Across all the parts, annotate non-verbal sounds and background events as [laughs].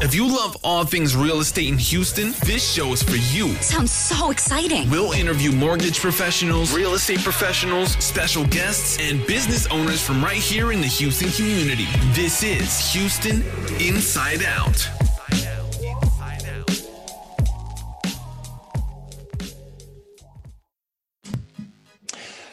If you love all things real estate in Houston, this show is for you. Sounds so exciting. We'll interview mortgage professionals, real estate professionals, special guests, and business owners from right here in the Houston community. This is Houston Inside Out.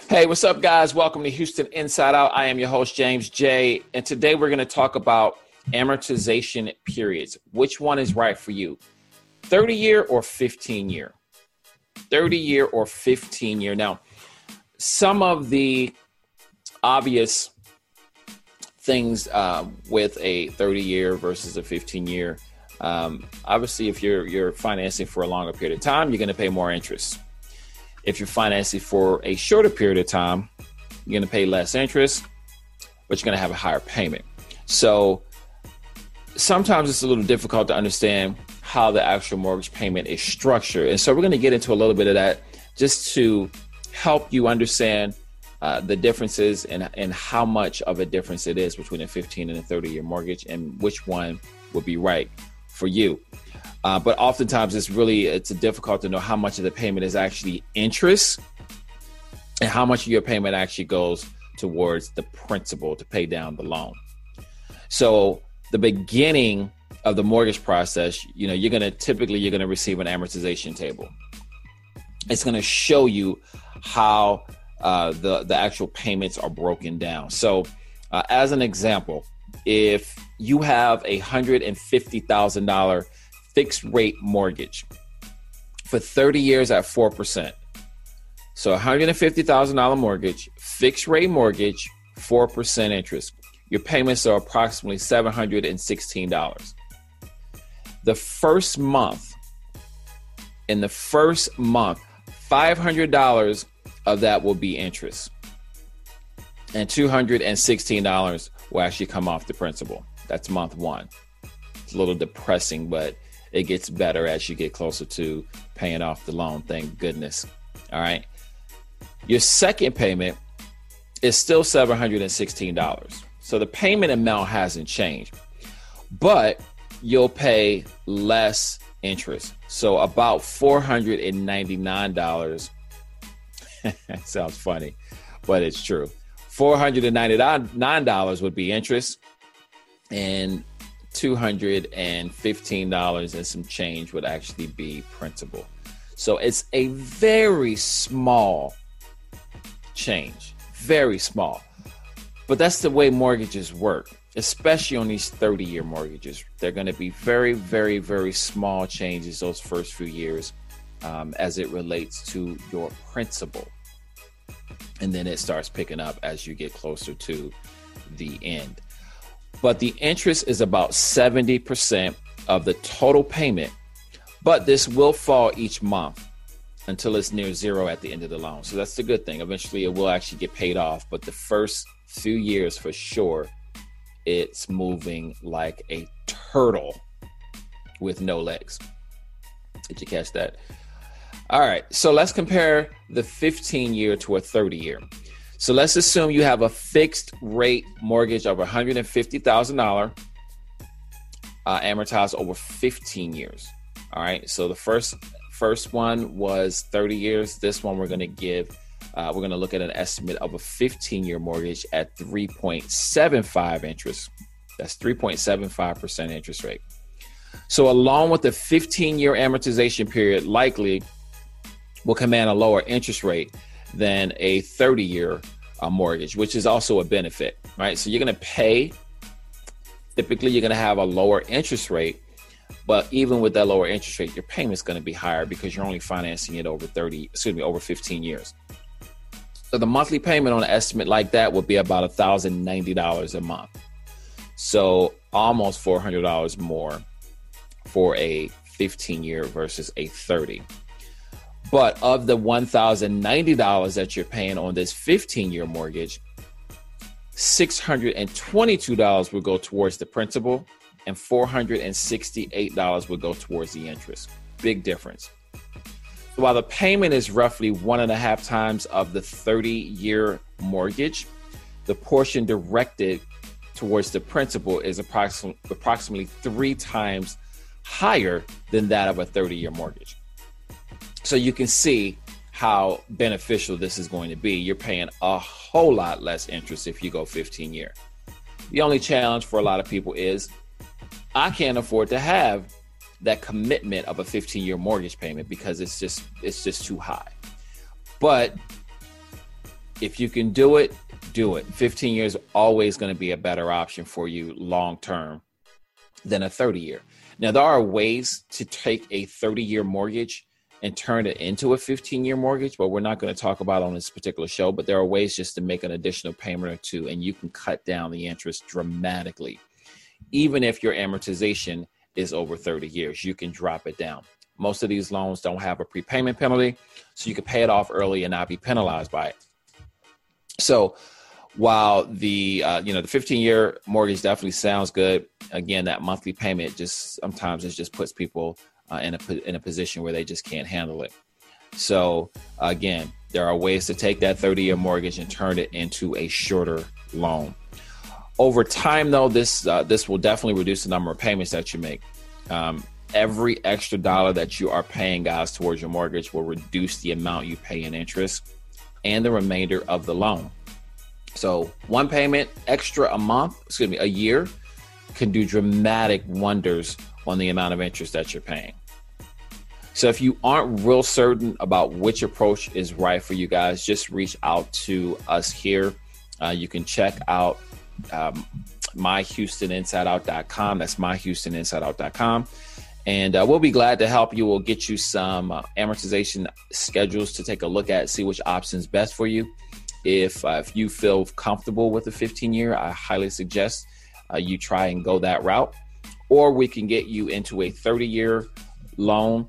Hey, what's up, guys? Welcome to Houston Inside Out. I am your host, James J. And today we're going to talk about amortization periods. Which one is right for you? 30 year or 15 year? 30 year or 15 year. Now, some of the obvious things uh, with a 30 year versus a 15 year. Um, obviously, if you're you're financing for a longer period of time, you're going to pay more interest. If you're financing for a shorter period of time, you're going to pay less interest, but you're going to have a higher payment. So sometimes it's a little difficult to understand how the actual mortgage payment is structured. And so we're going to get into a little bit of that just to help you understand uh, the differences and, and how much of a difference it is between a 15 and a 30 year mortgage and which one would be right for you. Uh, but oftentimes it's really it's difficult to know how much of the payment is actually interest and how much of your payment actually goes towards the principal to pay down the loan. So the beginning of the mortgage process, you know, you're going to typically you're going to receive an amortization table. It's going to show you how uh, the the actual payments are broken down. So, uh, as an example, if you have a hundred and fifty thousand dollar fixed rate mortgage for 30 years at 4%. So a $150,000 mortgage, fixed rate mortgage, 4% interest. Your payments are approximately $716. The first month, in the first month, $500 of that will be interest. And $216 will actually come off the principal. That's month one. It's a little depressing, but it gets better as you get closer to paying off the loan. Thank goodness. All right. Your second payment is still $716. So the payment amount hasn't changed, but you'll pay less interest. So about $499. [laughs] sounds funny, but it's true. $499 would be interest and $215 and some change would actually be principal. So it's a very small change, very small. But that's the way mortgages work, especially on these 30 year mortgages. They're going to be very, very, very small changes those first few years um, as it relates to your principal. And then it starts picking up as you get closer to the end but the interest is about 70% of the total payment. But this will fall each month until it's near zero at the end of the loan. So that's the good thing. Eventually, it will actually get paid off. But the first few years, for sure, it's moving like a turtle with no legs. Did you catch that? All right. So let's compare the 15 year to a 30 year. So let's assume you have a fixed rate mortgage of $150,000 uh, amortized over 15 years. All right. So the first first one was 30 years. This one we're going to give. Uh, we're going to look at an estimate of a 15 year mortgage at 3.75 interest. That's 3.75% interest rate. So, along with the 15 year amortization period, likely will command a lower interest rate than a 30 year uh, mortgage, which is also a benefit, right? So you're going to pay, typically, you're going to have a lower interest rate. But even with that lower interest rate, your payment is going to be higher because you're only financing it over 30, excuse me, over 15 years. So the monthly payment on an estimate like that would be about $1,090 a month. So almost $400 more for a 15 year versus a 30. But of the $1,090 that you're paying on this 15 year mortgage, $622 will go towards the principal and $468 will go towards the interest. Big difference. While the payment is roughly one and a half times of the 30 year mortgage, the portion directed towards the principal is approximately approximately three times higher than that of a 30 year mortgage. So you can see how beneficial this is going to be. You're paying a whole lot less interest if you go 15 year. The only challenge for a lot of people is I can't afford to have that commitment of a 15 year mortgage payment because it's just it's just too high. But if you can do it, do it. 15 years always going to be a better option for you long term than a 30 year. Now there are ways to take a 30 year mortgage and turn it into a 15 year mortgage, but we're not going to talk about on this particular show. But there are ways just to make an additional payment or two, and you can cut down the interest dramatically. Even if your amortization is over 30 years, you can drop it down. Most of these loans don't have a prepayment penalty, so you can pay it off early and not be penalized by it. So, while the uh, you know the 15 year mortgage definitely sounds good, again that monthly payment just sometimes it just puts people uh, in a in a position where they just can't handle it. So again, there are ways to take that 30 year mortgage and turn it into a shorter loan. Over time, though, this uh, this will definitely reduce the number of payments that you make. Um, every extra dollar that you are paying, guys, towards your mortgage will reduce the amount you pay in interest and the remainder of the loan. So one payment extra a month, excuse me, a year can do dramatic wonders on the amount of interest that you're paying. So if you aren't real certain about which approach is right for you guys, just reach out to us here. Uh, you can check out um, myhoustoninsideout.com. That's myhoustoninsideout.com. And uh, we'll be glad to help you. We'll get you some uh, amortization schedules to take a look at, see which option's best for you. If, uh, if you feel comfortable with a 15 year, I highly suggest uh, you try and go that route or we can get you into a 30 year loan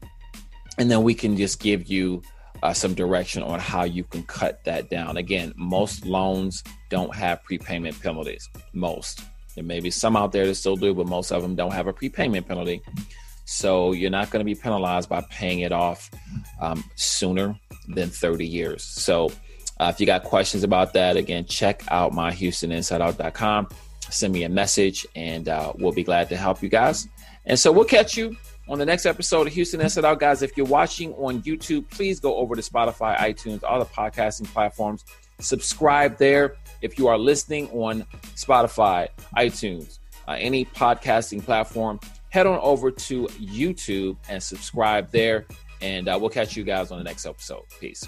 and then we can just give you uh, some direction on how you can cut that down. Again, most loans don't have prepayment penalties. Most. There may be some out there that still do, but most of them don't have a prepayment penalty. So you're not going to be penalized by paying it off um, sooner than 30 years. So uh, if you got questions about that, again, check out myhoustoninsideout.com send me a message and uh, we'll be glad to help you guys. And so we'll catch you on the next episode of Houston Inside Out, guys. If you're watching on YouTube, please go over to Spotify, iTunes, all the podcasting platforms. Subscribe there. If you are listening on Spotify, iTunes, uh, any podcasting platform, head on over to YouTube and subscribe there. And uh, we'll catch you guys on the next episode. Peace.